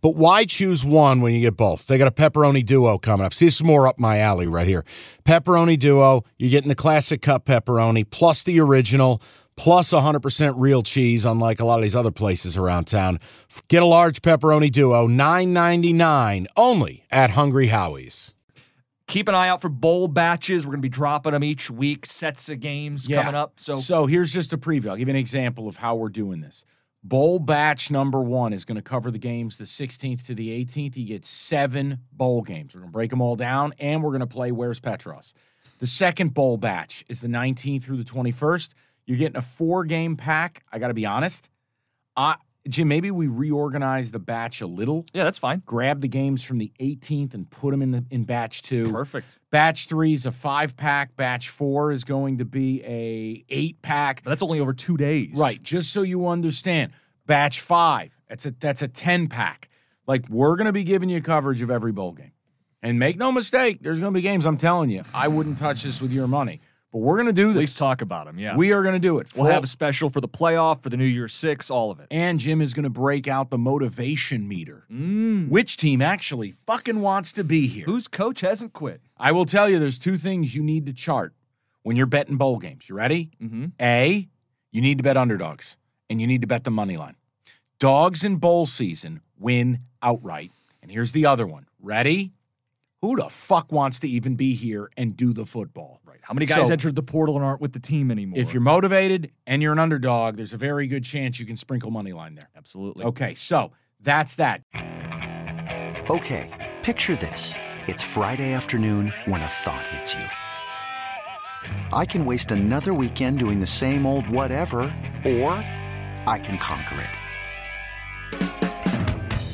But why choose one when you get both? They got a pepperoni duo coming up. See, this is more up my alley right here. Pepperoni duo, you're getting the classic cup pepperoni plus the original plus 100% real cheese, unlike a lot of these other places around town. Get a large pepperoni duo, $9.99 only at Hungry Howie's. Keep an eye out for bowl batches. We're going to be dropping them each week, sets of games Yeah. coming up. So, So here's just a preview. I'll give you an example of how we're doing this. Bowl batch number one is going to cover the games the 16th to the 18th. You get seven bowl games. We're going to break them all down, and we're going to play Where's Petros. The second bowl batch is the 19th through the 21st. You're getting a four game pack. I got to be honest. I, Jim, maybe we reorganize the batch a little. yeah, that's fine. Grab the games from the 18th and put them in the in batch two. Perfect. Batch three is a five pack. Batch four is going to be a eight pack. But that's only over two days. Right, just so you understand. Batch five, that's a that's a 10 pack. Like we're gonna be giving you coverage of every bowl game. And make no mistake, there's gonna be games, I'm telling you. I wouldn't touch this with your money. But we're gonna do this. At least talk about them. Yeah. We are gonna do it. we'll have a special for the playoff, for the New Year Six, all of it. and Jim is gonna break out the motivation meter. Mm. Which team actually fucking wants to be here? Whose coach hasn't quit? I will tell you there's two things you need to chart when you're betting bowl games. You ready? Mm-hmm. A, you need to bet underdogs and you need to bet the money line. Dogs in bowl season win outright. And here's the other one. Ready? Who the fuck wants to even be here and do the football? Right. How many guys So- entered the portal and aren't with the team anymore? If you're motivated and you're an underdog, there's a very good chance you can sprinkle money line there. absolutely Okay, so that's that. Okay, picture this. It's Friday afternoon when a thought hits you. I can waste another weekend doing the same old whatever, or I can conquer it.